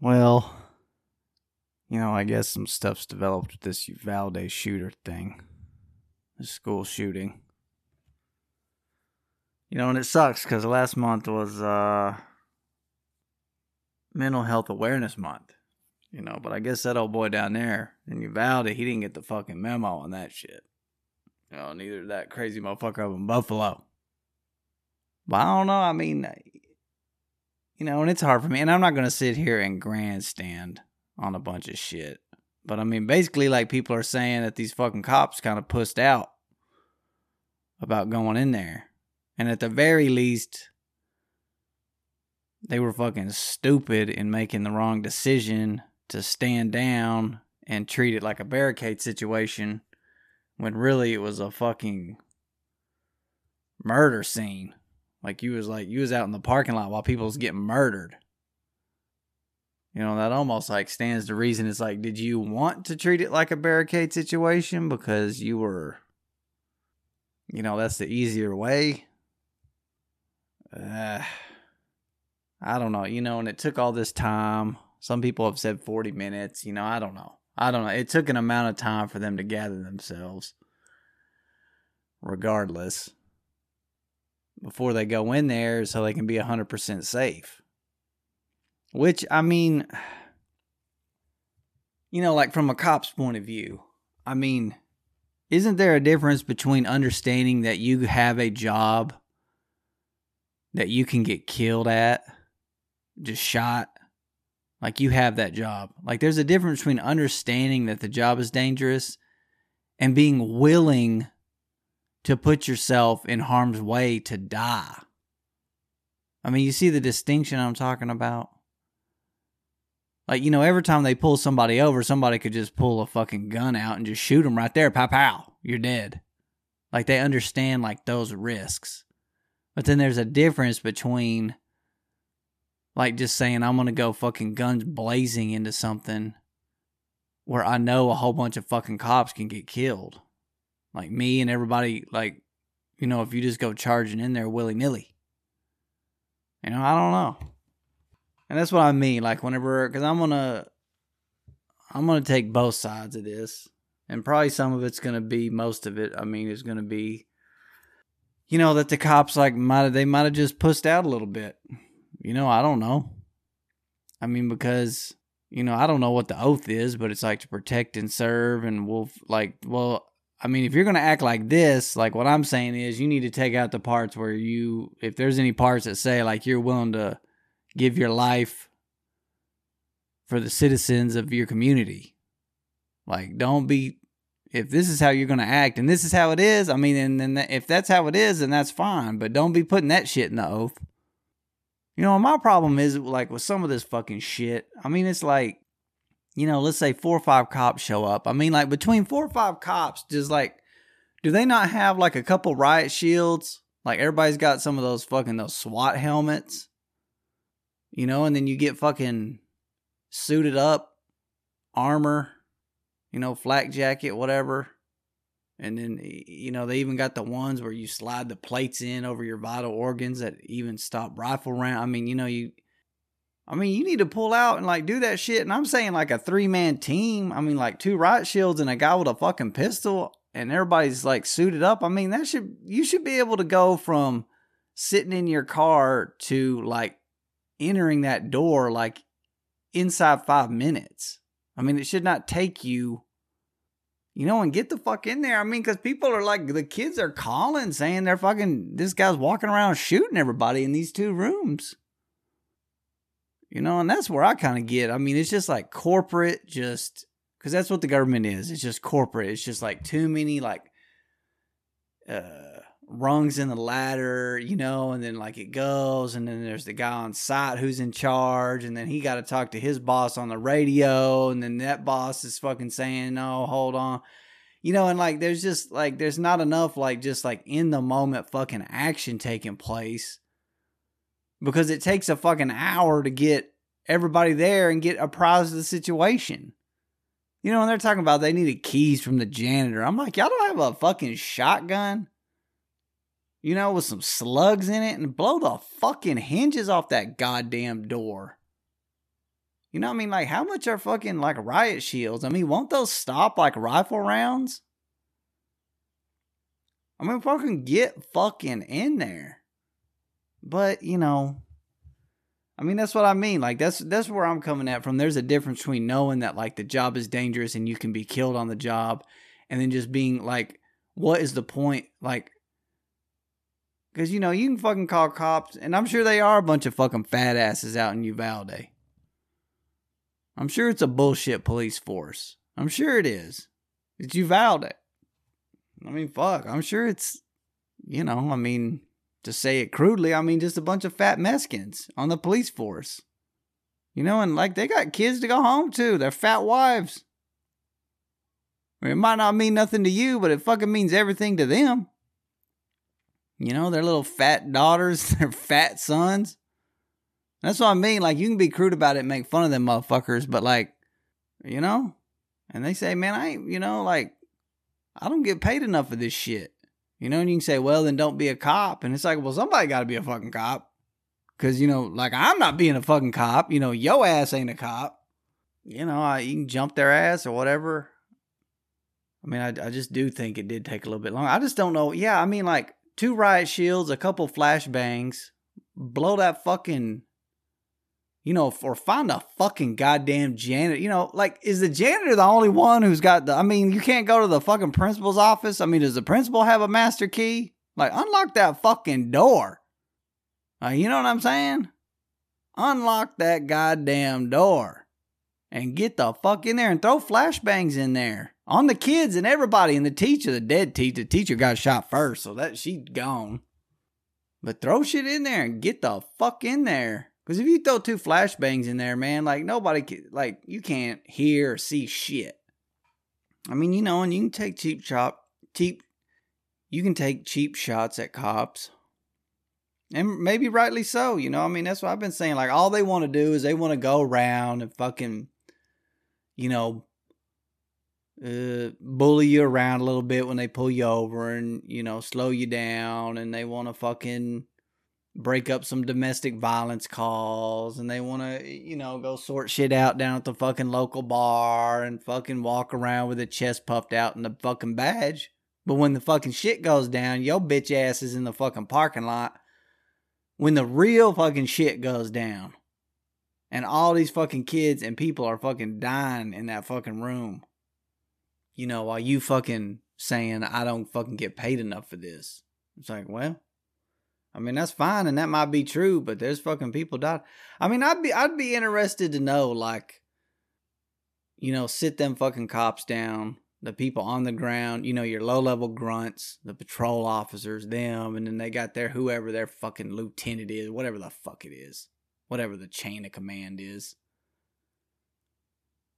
Well, you know, I guess some stuff's developed with this Uvalde shooter thing, the school shooting. You know, and it sucks because last month was uh, Mental Health Awareness Month. You know, but I guess that old boy down there in Uvalde, he didn't get the fucking memo on that shit. You know, neither did that crazy motherfucker up in Buffalo. But I don't know. I mean, you know, and it's hard for me. And I'm not going to sit here and grandstand on a bunch of shit. But I mean, basically, like people are saying that these fucking cops kind of pussed out about going in there. And at the very least, they were fucking stupid in making the wrong decision to stand down and treat it like a barricade situation when really it was a fucking murder scene. Like you was like you was out in the parking lot while people was getting murdered. You know, that almost like stands to reason. It's like, did you want to treat it like a barricade situation because you were, you know, that's the easier way? Uh, I don't know. You know, and it took all this time. Some people have said 40 minutes. You know, I don't know. I don't know. It took an amount of time for them to gather themselves, regardless, before they go in there so they can be 100% safe. Which, I mean, you know, like from a cop's point of view, I mean, isn't there a difference between understanding that you have a job that you can get killed at, just shot? Like you have that job. Like there's a difference between understanding that the job is dangerous and being willing to put yourself in harm's way to die. I mean, you see the distinction I'm talking about? Like, you know, every time they pull somebody over, somebody could just pull a fucking gun out and just shoot them right there. Pow, pow. You're dead. Like, they understand, like, those risks. But then there's a difference between, like, just saying, I'm going to go fucking guns blazing into something where I know a whole bunch of fucking cops can get killed. Like, me and everybody, like, you know, if you just go charging in there willy nilly. You know, I don't know. And that's what I mean. Like whenever, because I'm gonna, I'm gonna take both sides of this, and probably some of it's gonna be most of it. I mean, is gonna be, you know, that the cops like might they might have just pushed out a little bit. You know, I don't know. I mean, because you know, I don't know what the oath is, but it's like to protect and serve, and we'll like, well, I mean, if you're gonna act like this, like what I'm saying is, you need to take out the parts where you, if there's any parts that say like you're willing to give your life for the citizens of your community. Like, don't be. If this is how you're going to act and this is how it is, I mean, and then if that's how it is, then that's fine. But don't be putting that shit in the oath. You know, my problem is like with some of this fucking shit. I mean, it's like, you know, let's say four or five cops show up. I mean, like between four or five cops, just like, do they not have like a couple riot shields? Like everybody's got some of those fucking those SWAT helmets you know, and then you get fucking suited up, armor, you know, flak jacket, whatever. And then, you know, they even got the ones where you slide the plates in over your vital organs that even stop rifle round. I mean, you know, you, I mean, you need to pull out and like do that shit. And I'm saying like a three man team. I mean, like two riot shields and a guy with a fucking pistol and everybody's like suited up. I mean, that should, you should be able to go from sitting in your car to like entering that door like inside five minutes. I mean, it should not take you, you know, and get the fuck in there. I mean, because people are like, the kids are calling saying they're fucking, this guy's walking around shooting everybody in these two rooms. You know, and that's where I kind of get. I mean, it's just like corporate, just because that's what the government is. It's just corporate. It's just like too many, like, uh, rungs in the ladder, you know, and then like it goes, and then there's the guy on site who's in charge, and then he got to talk to his boss on the radio, and then that boss is fucking saying, "No, hold on," you know, and like there's just like there's not enough like just like in the moment fucking action taking place because it takes a fucking hour to get everybody there and get apprised of the situation. You know, and they're talking about they needed keys from the janitor. I'm like, y'all don't have a fucking shotgun you know, with some slugs in it and blow the fucking hinges off that goddamn door. You know I mean? Like, how much are fucking like riot shields? I mean, won't those stop like rifle rounds? I mean, fucking get fucking in there. But, you know, I mean, that's what I mean. Like, that's that's where I'm coming at from. There's a difference between knowing that like the job is dangerous and you can be killed on the job, and then just being like, what is the point? Like, because you know you can fucking call cops, and I'm sure they are a bunch of fucking fat asses out in Uvalde. I'm sure it's a bullshit police force. I'm sure it is. It's Uvalde. I mean, fuck. I'm sure it's, you know, I mean, to say it crudely, I mean, just a bunch of fat Mexicans on the police force. You know, and like they got kids to go home to. They're fat wives. It might not mean nothing to you, but it fucking means everything to them. You know, their little fat daughters, their fat sons. That's what I mean. Like, you can be crude about it, make fun of them motherfuckers, but like, you know, and they say, man, I ain't, you know, like, I don't get paid enough for this shit. You know, and you can say, well, then don't be a cop. And it's like, well, somebody got to be a fucking cop. Cause, you know, like, I'm not being a fucking cop. You know, yo ass ain't a cop. You know, I, you can jump their ass or whatever. I mean, I, I just do think it did take a little bit long. I just don't know. Yeah, I mean, like, two riot shields, a couple flashbangs, blow that fucking you know, or find a fucking goddamn janitor. You know, like, is the janitor the only one who's got the. I mean, you can't go to the fucking principal's office. I mean, does the principal have a master key? Like, unlock that fucking door. You know what I'm saying? Unlock that goddamn door and get the fuck in there and throw flashbangs in there on the kids and everybody and the teacher, the dead teacher. The teacher got shot first, so that she's gone. But throw shit in there and get the fuck in there. Because if you throw two flashbangs in there, man, like nobody, can, like you can't hear or see shit. I mean, you know, and you can take cheap chop, cheap, you can take cheap shots at cops, and maybe rightly so. You know, I mean, that's what I've been saying. Like, all they want to do is they want to go around and fucking, you know, uh, bully you around a little bit when they pull you over and you know slow you down, and they want to fucking break up some domestic violence calls and they want to, you know, go sort shit out down at the fucking local bar and fucking walk around with a chest puffed out and the fucking badge. But when the fucking shit goes down, yo bitch ass is in the fucking parking lot. When the real fucking shit goes down and all these fucking kids and people are fucking dying in that fucking room, you know, while you fucking saying, I don't fucking get paid enough for this. It's like, well, I mean, that's fine, and that might be true, but there's fucking people died. I mean, I'd be I'd be interested to know, like, you know, sit them fucking cops down, the people on the ground, you know, your low level grunts, the patrol officers, them, and then they got their whoever their fucking lieutenant is, whatever the fuck it is, whatever the chain of command is.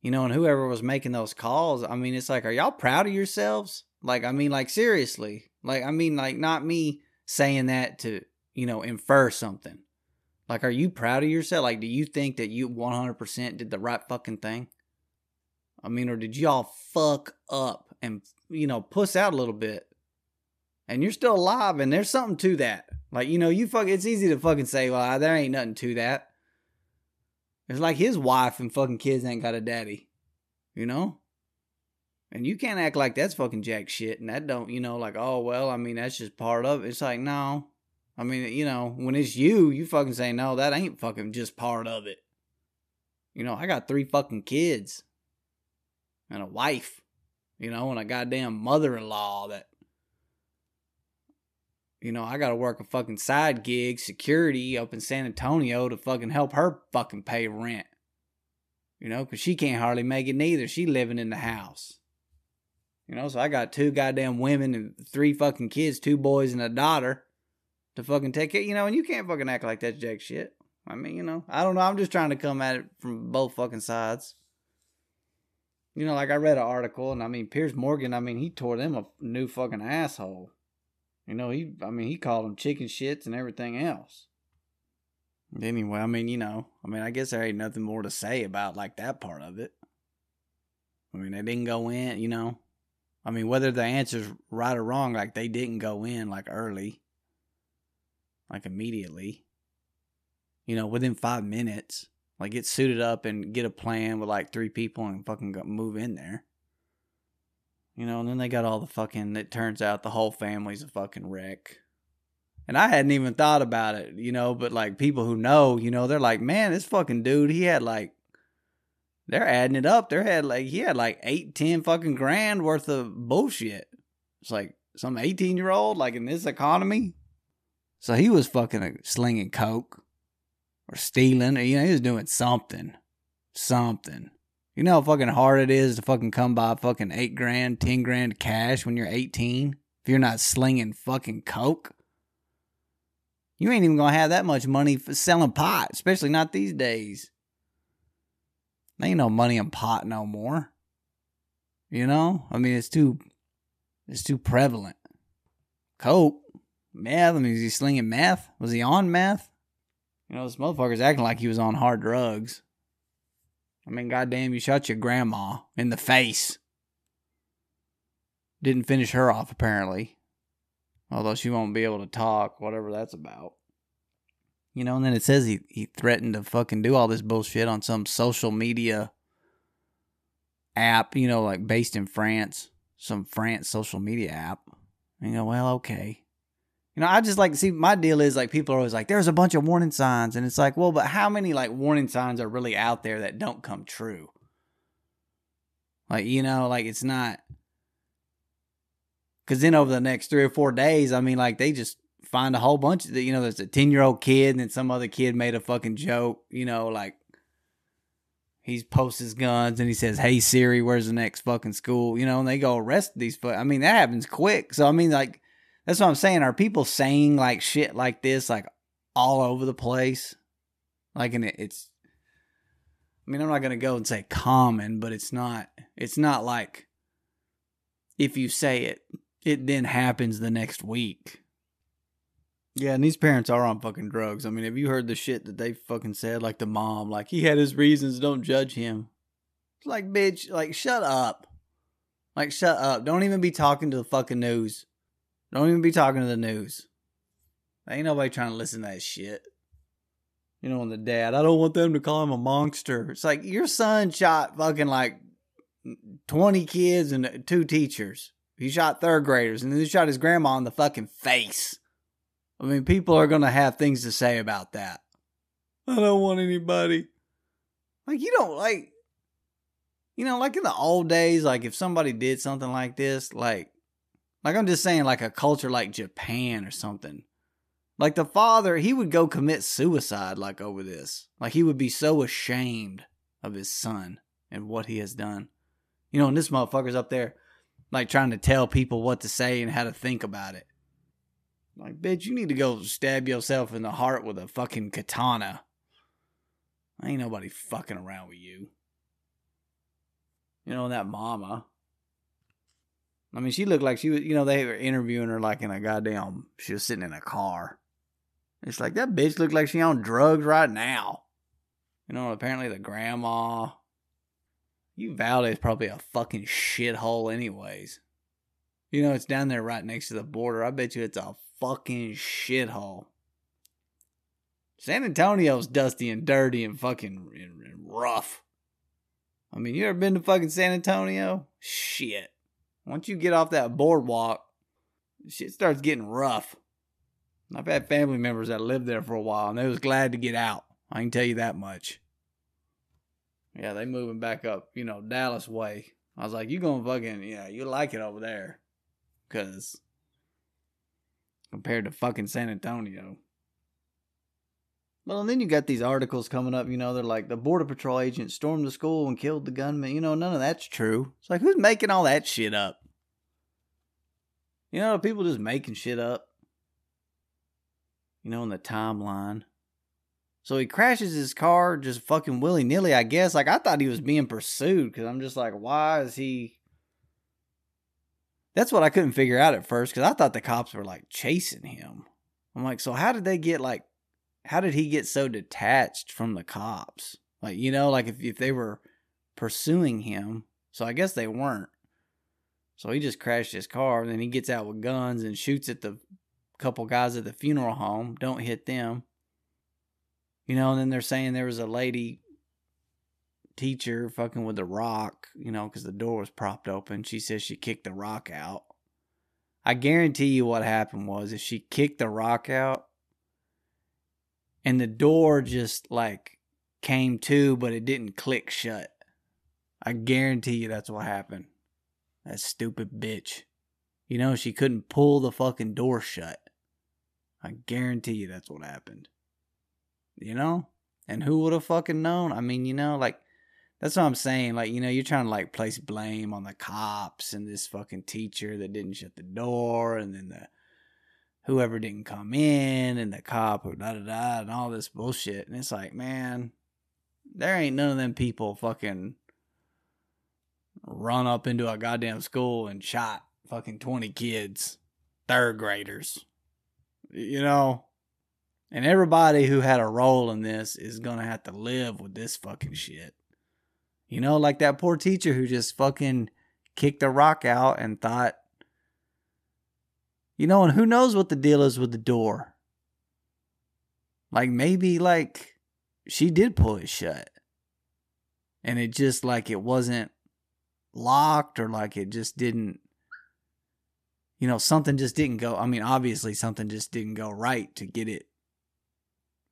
You know, and whoever was making those calls, I mean, it's like, are y'all proud of yourselves? Like, I mean, like seriously, like, I mean, like not me saying that to, you know, infer something. Like, are you proud of yourself? Like, do you think that you 100% did the right fucking thing? I mean, or did y'all fuck up and, you know, puss out a little bit? And you're still alive, and there's something to that. Like, you know, you fuck, it's easy to fucking say, well, there ain't nothing to that. It's like his wife and fucking kids ain't got a daddy, you know? And you can't act like that's fucking jack shit and that don't, you know, like, oh, well, I mean, that's just part of it. It's like, no. I mean, you know, when it's you, you fucking say, no, that ain't fucking just part of it. You know, I got three fucking kids and a wife, you know, and a goddamn mother in law that, you know, I got to work a fucking side gig, security up in San Antonio to fucking help her fucking pay rent. You know, because she can't hardly make it neither. She living in the house. You know, so I got two goddamn women and three fucking kids, two boys and a daughter to fucking take care. You know, and you can't fucking act like that's jack shit. I mean, you know, I don't know. I'm just trying to come at it from both fucking sides. You know, like I read an article, and I mean, Piers Morgan, I mean, he tore them a new fucking asshole. You know, he, I mean, he called them chicken shits and everything else. Anyway, I mean, you know, I mean, I guess there ain't nothing more to say about like that part of it. I mean, they didn't go in, you know, I mean, whether the answer's right or wrong, like they didn't go in like early, like immediately. You know, within five minutes. Like get suited up and get a plan with like three people and fucking go move in there. You know, and then they got all the fucking. It turns out the whole family's a fucking wreck. And I hadn't even thought about it, you know, but like people who know, you know, they're like, man, this fucking dude, he had like, they're adding it up. They're had like, he had like eight, ten fucking grand worth of bullshit. It's like some 18 year old, like in this economy. So he was fucking slinging coke or stealing, or, you know, he was doing something. Something. You know how fucking hard it is to fucking come by fucking eight grand, ten grand cash when you're 18? If you're not slinging fucking coke? You ain't even gonna have that much money for selling pot, especially not these days. Ain't no money in pot no more. You know? I mean, it's too, it's too prevalent. Coke, meth. I mean, is he slinging meth? Was he on meth? You know, this motherfucker's acting like he was on hard drugs. I mean, goddamn, you shot your grandma in the face. Didn't finish her off, apparently. Although she won't be able to talk, whatever that's about. You know, and then it says he, he threatened to fucking do all this bullshit on some social media app, you know, like based in France, some France social media app. And you go, well, okay. You know, I just like see my deal is like people are always like, there's a bunch of warning signs, and it's like, well, but how many like warning signs are really out there that don't come true? Like, you know, like it's not because then over the next three or four days, I mean, like they just find a whole bunch of you know, there's a ten year old kid, and then some other kid made a fucking joke, you know, like he posts his guns and he says, "Hey Siri, where's the next fucking school?" You know, and they go arrest these. But I mean, that happens quick. So I mean, like that's what I'm saying. Are people saying like shit like this, like all over the place? Like, and it, it's. I mean, I'm not gonna go and say common, but it's not. It's not like if you say it, it then happens the next week. Yeah, and these parents are on fucking drugs. I mean, have you heard the shit that they fucking said? Like the mom, like he had his reasons. Don't judge him. It's like, bitch, like shut up. Like shut up. Don't even be talking to the fucking news. Don't even be talking to the news. Ain't nobody trying to listen to that shit. You know, when the dad, I don't want them to call him a monster. It's like your son shot fucking like 20 kids and two teachers. He shot third graders and then he shot his grandma in the fucking face. I mean, people are going to have things to say about that. I don't want anybody. Like, you don't like, you know, like in the old days, like if somebody did something like this, like like I'm just saying, like a culture like Japan or something. Like the father, he would go commit suicide like over this. Like he would be so ashamed of his son and what he has done. You know, and this motherfucker's up there like trying to tell people what to say and how to think about it. Like, bitch, you need to go stab yourself in the heart with a fucking katana. Ain't nobody fucking around with you. You know, that mama. I mean, she looked like she was, you know, they were interviewing her like in a goddamn, she was sitting in a car. It's like that bitch looked like she on drugs right now. You know, apparently the grandma. You Uvalde is probably a fucking shithole, anyways. You know, it's down there right next to the border. I bet you it's a fucking shithole. San Antonio's dusty and dirty and fucking and rough. I mean, you ever been to fucking San Antonio? Shit. Once you get off that boardwalk, shit starts getting rough. I've had family members that lived there for a while and they was glad to get out. I can tell you that much. Yeah, they moving back up, you know, Dallas way. I was like, you gonna fucking, yeah, you like it over there. Cause compared to fucking San Antonio. Well, and then you got these articles coming up, you know, they're like the Border Patrol agent stormed the school and killed the gunman. You know, none of that's true. It's like, who's making all that shit up? You know, people just making shit up. You know, in the timeline. So he crashes his car just fucking willy nilly, I guess. Like, I thought he was being pursued because I'm just like, why is he. That's what I couldn't figure out at first because I thought the cops were like chasing him. I'm like, so how did they get like how did he get so detached from the cops? Like, you know, like if, if they were pursuing him, so I guess they weren't. So he just crashed his car, and then he gets out with guns and shoots at the couple guys at the funeral home. Don't hit them. You know, and then they're saying there was a lady teacher fucking with the rock, you know, because the door was propped open. She says she kicked the rock out. I guarantee you what happened was if she kicked the rock out and the door just like came to, but it didn't click shut. I guarantee you that's what happened. That stupid bitch. You know, she couldn't pull the fucking door shut. I guarantee you that's what happened. You know? And who would have fucking known? I mean, you know, like, that's what I'm saying. Like, you know, you're trying to like place blame on the cops and this fucking teacher that didn't shut the door and then the whoever didn't come in and the cop da da da and all this bullshit. And it's like, man, there ain't none of them people fucking run up into a goddamn school and shot fucking 20 kids, third graders. You know? And everybody who had a role in this is gonna have to live with this fucking shit. You know, like that poor teacher who just fucking kicked a rock out and thought, you know, and who knows what the deal is with the door. Like maybe like she did pull it shut. And it just like it wasn't locked or like it just didn't you know, something just didn't go. I mean, obviously something just didn't go right to get it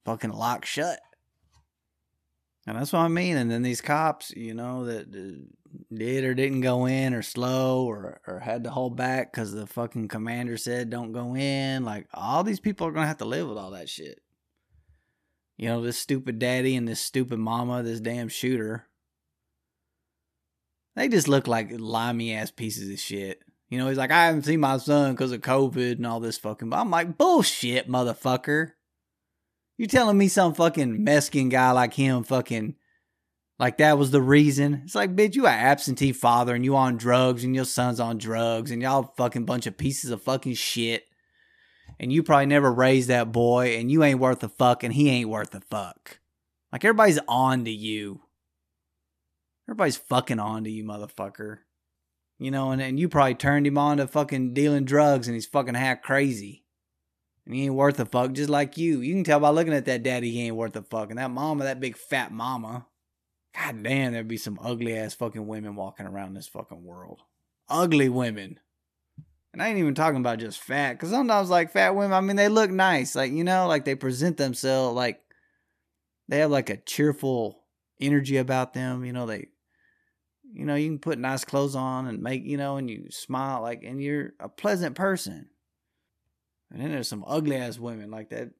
fucking locked shut. And that's what I mean. And then these cops, you know, that uh, did or didn't go in or slow or, or had to hold back because the fucking commander said don't go in. Like, all these people are going to have to live with all that shit. You know, this stupid daddy and this stupid mama, this damn shooter. They just look like limey ass pieces of shit. You know, he's like, I haven't seen my son because of COVID and all this fucking. I'm like, bullshit, motherfucker. You telling me some fucking Mexican guy like him fucking like that was the reason? It's like, bitch, you an absentee father and you on drugs and your son's on drugs and y'all fucking bunch of pieces of fucking shit. And you probably never raised that boy and you ain't worth a fuck and he ain't worth a fuck. Like everybody's on to you. Everybody's fucking on to you, motherfucker. You know, and, and you probably turned him on to fucking dealing drugs and he's fucking half crazy. He ain't worth a fuck, just like you. You can tell by looking at that daddy he ain't worth a fuck. And that mama, that big fat mama. God damn, there'd be some ugly ass fucking women walking around this fucking world. Ugly women. And I ain't even talking about just fat, because sometimes like fat women, I mean, they look nice. Like, you know, like they present themselves like they have like a cheerful energy about them. You know, they you know, you can put nice clothes on and make, you know, and you smile like, and you're a pleasant person. And then there's some ugly ass women like that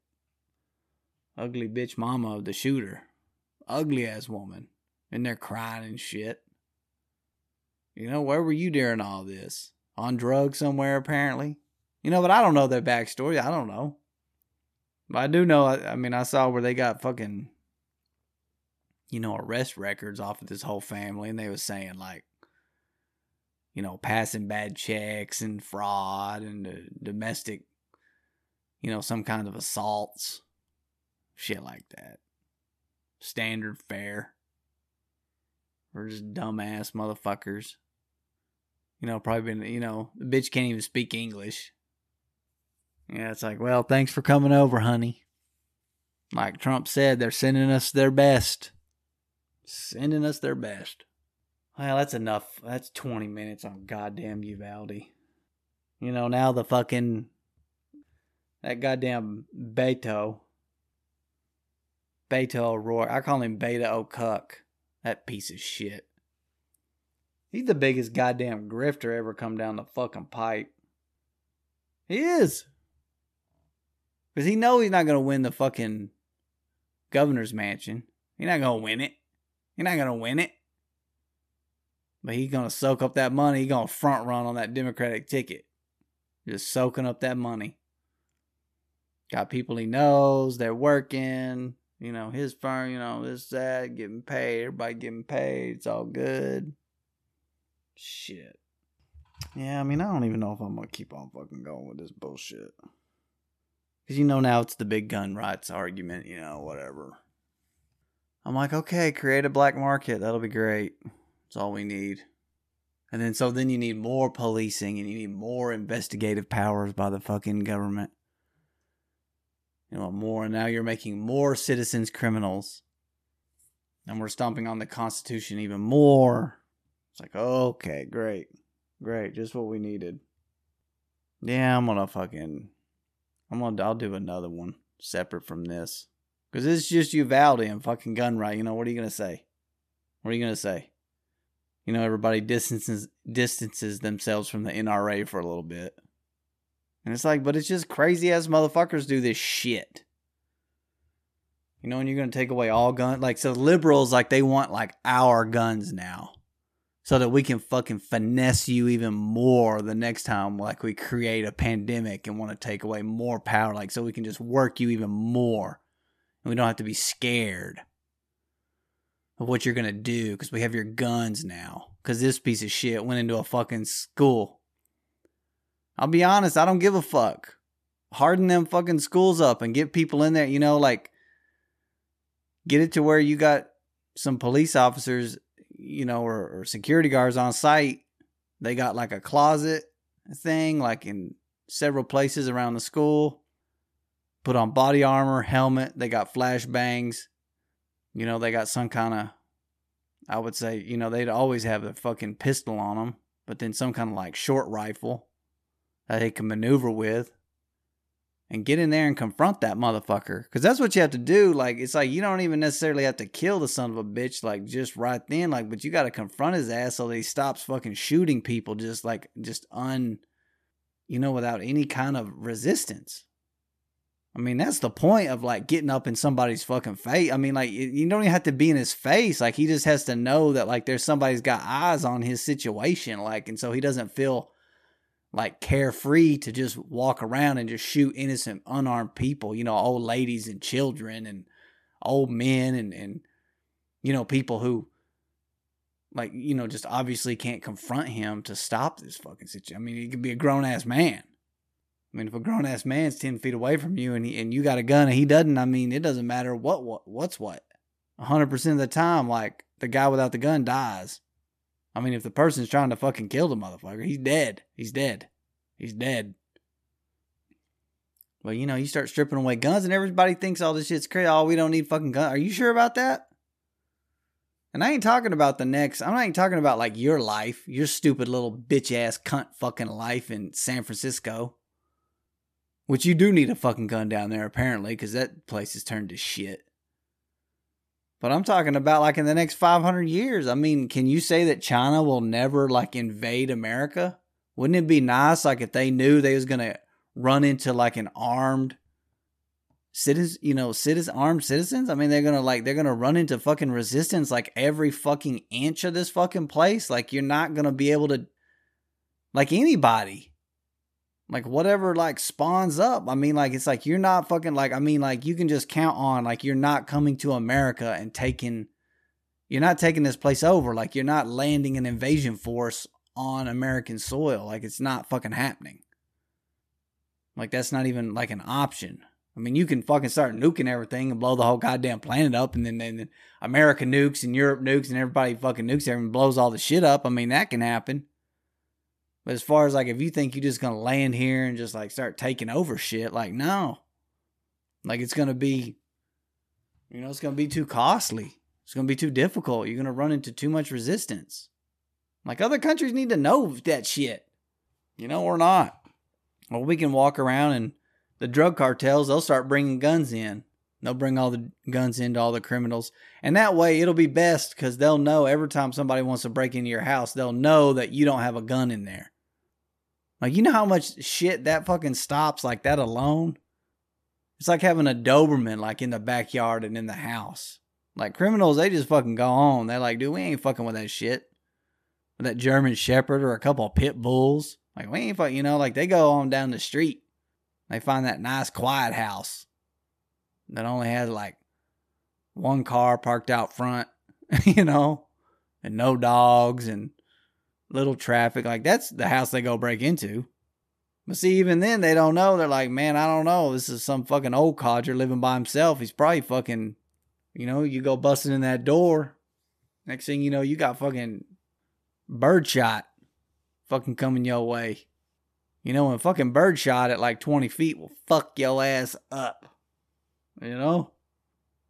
ugly bitch mama of the shooter. Ugly ass woman. And they're crying and shit. You know, where were you during all this? On drugs somewhere, apparently. You know, but I don't know their backstory. I don't know. But I do know, I, I mean, I saw where they got fucking you know, arrest records off of this whole family, and they was saying like, you know, passing bad checks and fraud and domestic, you know, some kind of assaults, shit like that. Standard fare. Or just dumbass motherfuckers. You know, probably been, you know, the bitch can't even speak English. Yeah, it's like, well, thanks for coming over, honey. Like Trump said, they're sending us their best sending us their best. Well, that's enough. That's 20 minutes on goddamn Uvalde. You know, now the fucking. That goddamn Beto. Beto O'Rourke. I call him Beta O'Cuck. That piece of shit. He's the biggest goddamn grifter ever come down the fucking pipe. He is. Because he knows he's not going to win the fucking governor's mansion. He's not going to win it. You're not gonna win it. But he's gonna soak up that money. He's gonna front run on that Democratic ticket. Just soaking up that money. Got people he knows, they're working, you know, his firm, you know, this, that, getting paid, everybody getting paid, it's all good. Shit. Yeah, I mean, I don't even know if I'm gonna keep on fucking going with this bullshit. Because you know now it's the big gun rights argument, you know, whatever. I'm like, okay, create a black market. That'll be great. That's all we need. And then so then you need more policing and you need more investigative powers by the fucking government. You know, more and now you're making more citizens criminals. and we're stomping on the Constitution even more. It's like, okay, great, great, just what we needed. Yeah, I'm gonna fucking, I'm gonna, I'll do another one separate from this, because it's just Uvalde and fucking gun right. You know, what are you gonna say? What are you gonna say? You know, everybody distances distances themselves from the NRA for a little bit, and it's like, but it's just crazy ass motherfuckers do this shit. You know, and you're gonna take away all guns. Like, so liberals, like, they want like our guns now, so that we can fucking finesse you even more the next time, like we create a pandemic and want to take away more power, like, so we can just work you even more, and we don't have to be scared of what you're gonna do because we have your guns now. Because this piece of shit went into a fucking school. I'll be honest, I don't give a fuck. Harden them fucking schools up and get people in there, you know, like get it to where you got some police officers, you know, or, or security guards on site. They got like a closet thing, like in several places around the school. Put on body armor, helmet. They got flashbangs. You know, they got some kind of, I would say, you know, they'd always have a fucking pistol on them, but then some kind of like short rifle that they can maneuver with and get in there and confront that motherfucker. Because that's what you have to do. Like, it's like you don't even necessarily have to kill the son of a bitch, like, just right then. Like, but you got to confront his ass so that he stops fucking shooting people just like, just un, you know, without any kind of resistance. I mean, that's the point of like getting up in somebody's fucking face. I mean, like, you don't even have to be in his face. Like, he just has to know that, like, there's somebody's got eyes on his situation. Like, and so he doesn't feel like carefree to just walk around and just shoot innocent unarmed people you know old ladies and children and old men and and you know people who like you know just obviously can't confront him to stop this fucking situation i mean he could be a grown-ass man. I mean if a grown-ass man's 10 feet away from you and, he, and you got a gun and he doesn't i mean it doesn't matter what, what what's what. 100% of the time like the guy without the gun dies I mean, if the person's trying to fucking kill the motherfucker, he's dead. He's dead. He's dead. Well, you know, you start stripping away guns and everybody thinks all this shit's crazy. Oh, we don't need fucking guns. Are you sure about that? And I ain't talking about the next. I'm not even talking about like your life, your stupid little bitch ass cunt fucking life in San Francisco. Which you do need a fucking gun down there apparently, because that place is turned to shit. But I'm talking about like in the next 500 years. I mean, can you say that China will never like invade America? Wouldn't it be nice like if they knew they was going to run into like an armed citizens, you know, citizen armed citizens? I mean, they're going to like they're going to run into fucking resistance like every fucking inch of this fucking place. Like you're not going to be able to like anybody like whatever like spawns up. I mean like it's like you're not fucking like i mean like you can just count on like you're not coming to america and taking you're not taking this place over. Like you're not landing an invasion force on american soil. Like it's not fucking happening. Like that's not even like an option. I mean you can fucking start nuking everything and blow the whole goddamn planet up and then, then america nukes and europe nukes and everybody fucking nukes everything blows all the shit up. I mean that can happen but as far as like if you think you're just gonna land here and just like start taking over shit, like no. Like it's gonna be you know, it's gonna be too costly. It's gonna be too difficult. You're gonna run into too much resistance. Like other countries need to know that shit. You know, or not. Well, we can walk around and the drug cartels, they'll start bringing guns in. They'll bring all the guns into all the criminals. And that way it'll be best because they'll know every time somebody wants to break into your house, they'll know that you don't have a gun in there. Like, you know how much shit that fucking stops like that alone? It's like having a Doberman like in the backyard and in the house. Like criminals, they just fucking go on. They're like, dude, we ain't fucking with that shit. With that German Shepherd or a couple of pit bulls. Like, we ain't fucking, you know, like they go on down the street. They find that nice quiet house that only has like one car parked out front, you know, and no dogs and little traffic. Like that's the house they go break into. But see, even then they don't know. They're like, man, I don't know. This is some fucking old codger living by himself. He's probably fucking, you know, you go busting in that door. Next thing you know, you got fucking birdshot fucking coming your way. You know, and fucking birdshot at like 20 feet will fuck your ass up. You know?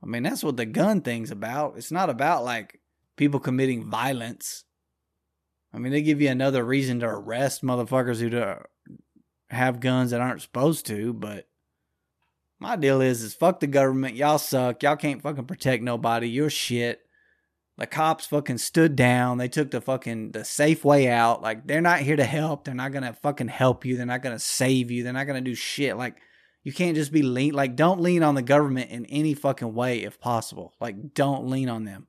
I mean, that's what the gun thing's about. It's not about like people committing violence. I mean, they give you another reason to arrest motherfuckers who have guns that aren't supposed to, but my deal is is fuck the government. Y'all suck. Y'all can't fucking protect nobody. You're shit. The cops fucking stood down. They took the fucking the safe way out. Like they're not here to help. They're not gonna fucking help you. They're not gonna save you. They're not gonna do shit. Like you can't just be lean. Like don't lean on the government in any fucking way if possible. Like don't lean on them.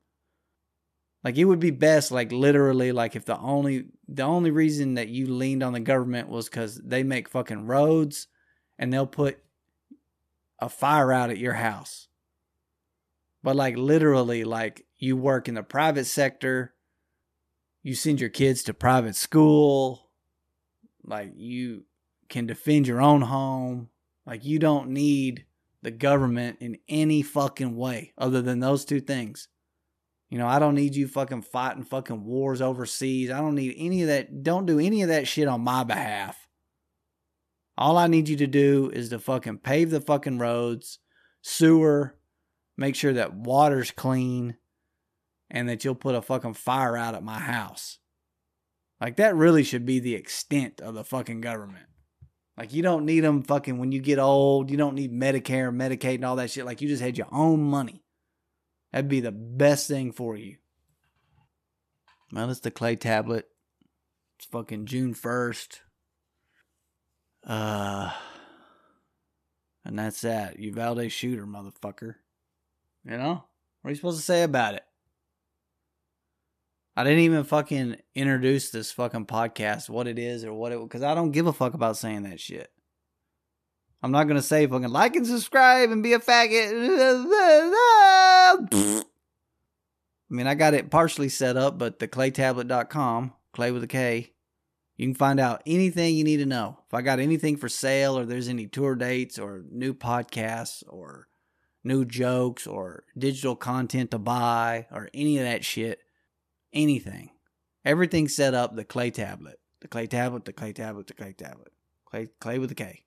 Like it would be best, like literally, like if the only the only reason that you leaned on the government was because they make fucking roads and they'll put a fire out at your house. But like literally, like you work in the private sector, you send your kids to private school, like you can defend your own home. Like you don't need the government in any fucking way other than those two things. You know, I don't need you fucking fighting fucking wars overseas. I don't need any of that. Don't do any of that shit on my behalf. All I need you to do is to fucking pave the fucking roads, sewer, make sure that water's clean, and that you'll put a fucking fire out at my house. Like that really should be the extent of the fucking government. Like you don't need them fucking when you get old. You don't need Medicare, and Medicaid, and all that shit. Like you just had your own money. That'd be the best thing for you. Well, it's the clay tablet. It's fucking June 1st. Uh, and that's that. You Uvalde shooter, motherfucker. You know? What are you supposed to say about it? I didn't even fucking introduce this fucking podcast, what it is or what it, because I don't give a fuck about saying that shit. I'm not gonna say fucking like and subscribe and be a faggot. I mean, I got it partially set up, but the klaytablet.com, clay with a K, you can find out anything you need to know. If I got anything for sale or there's any tour dates or new podcasts or new jokes or digital content to buy or any of that shit, anything. Everything's set up the clay tablet. The clay tablet, the clay tablet, the clay tablet. Clay clay with a K.